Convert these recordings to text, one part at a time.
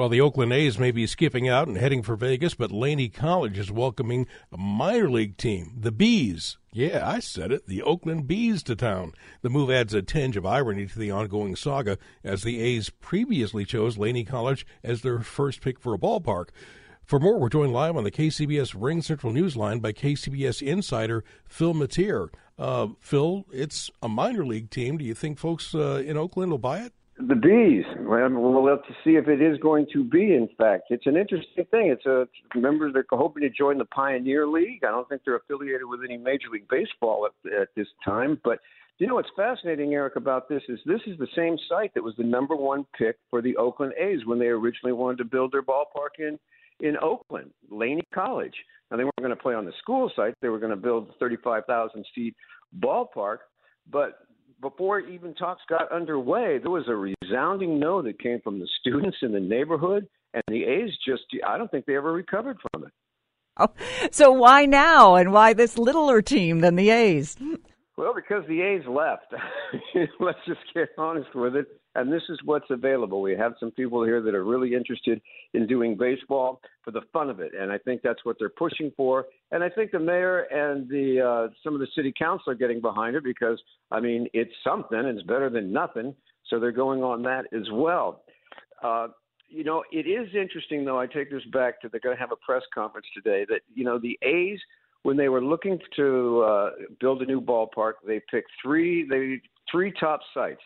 Well, the Oakland A's may be skipping out and heading for Vegas, but Laney College is welcoming a minor league team, the B's. Yeah, I said it, the Oakland B's to town. The move adds a tinge of irony to the ongoing saga, as the A's previously chose Laney College as their first pick for a ballpark. For more, we're joined live on the KCBS RingCentral Newsline by KCBS insider Phil Matier. Uh, Phil, it's a minor league team. Do you think folks uh, in Oakland will buy it? The B's. Well, have to see if it is going to be. In fact, it's an interesting thing. It's a members they're hoping to join the Pioneer League. I don't think they're affiliated with any Major League Baseball at, at this time. But you know what's fascinating, Eric, about this is this is the same site that was the number one pick for the Oakland A's when they originally wanted to build their ballpark in in Oakland, Laney College. Now they weren't going to play on the school site; they were going to build a 35,000 seat ballpark. But before even talks got underway, there was a resounding no that came from the students in the neighborhood, and the A's just—I don't think they ever recovered from it. Oh, so why now, and why this littler team than the A's? Well, because the A's left. Let's just get honest with it and this is what's available. We have some people here that are really interested in doing baseball for the fun of it, and I think that's what they're pushing for. And I think the mayor and the uh, some of the city council are getting behind it because I mean it's something, it's better than nothing. So they're going on that as well. Uh, you know, it is interesting though. I take this back to they're going to have a press conference today. That you know the A's when they were looking to uh, build a new ballpark, they picked three they three top sites.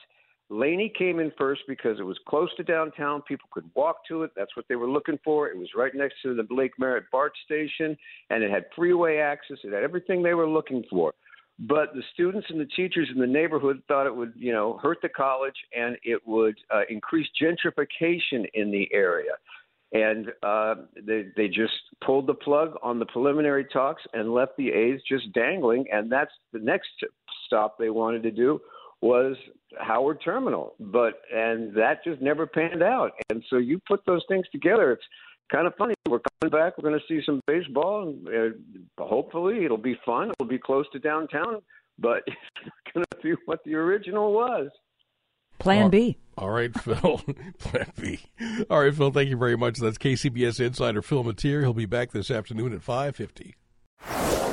Laney came in first because it was close to downtown. People could walk to it. That's what they were looking for. It was right next to the Lake Merritt BART station, and it had freeway access. It had everything they were looking for. But the students and the teachers in the neighborhood thought it would, you know, hurt the college and it would uh, increase gentrification in the area. And uh, they they just pulled the plug on the preliminary talks and left the A's just dangling. And that's the next stop they wanted to do was Howard Terminal, but and that just never panned out. And so you put those things together, it's kind of funny. We're coming back. We're going to see some baseball, and uh, hopefully it'll be fun. It'll be close to downtown, but it's not going to be what the original was. Plan B. All right, Phil. Plan B. All right, Phil. Thank you very much. That's KCBS insider Phil Matier. He'll be back this afternoon at five fifty.